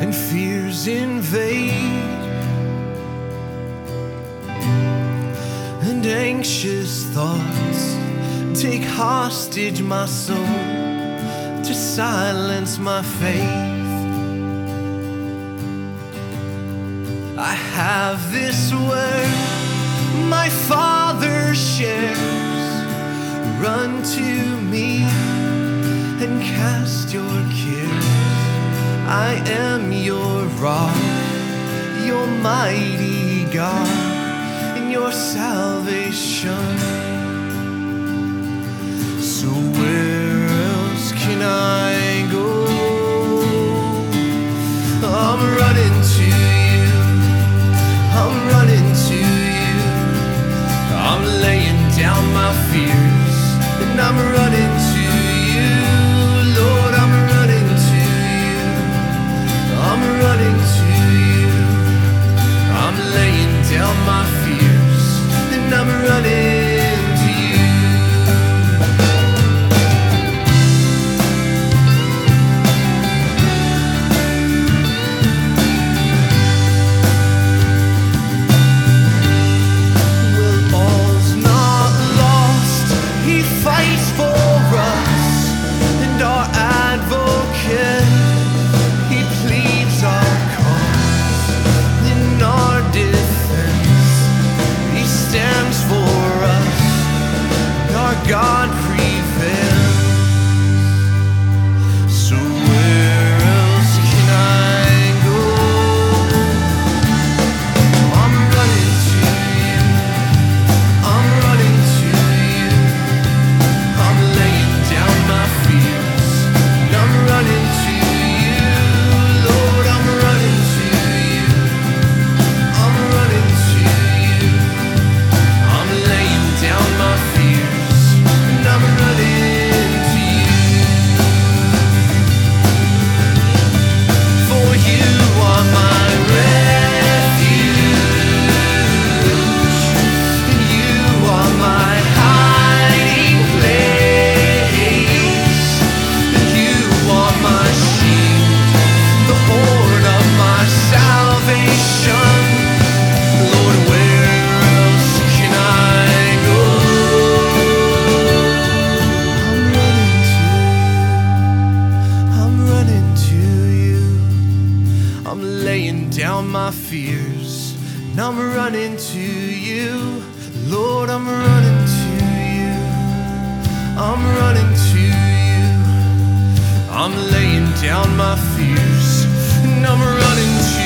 and fears invade, and anxious thoughts take hostage my soul to silence my faith. I have this word I am your rock, your mighty God, and your salvation. So where else can I go? I'm running to you. I'm running to you. I'm laying down my fears and I'm running down my fears and I'm running to you. Lord, I'm running to you. I'm running to you. I'm laying down my fears and I'm running to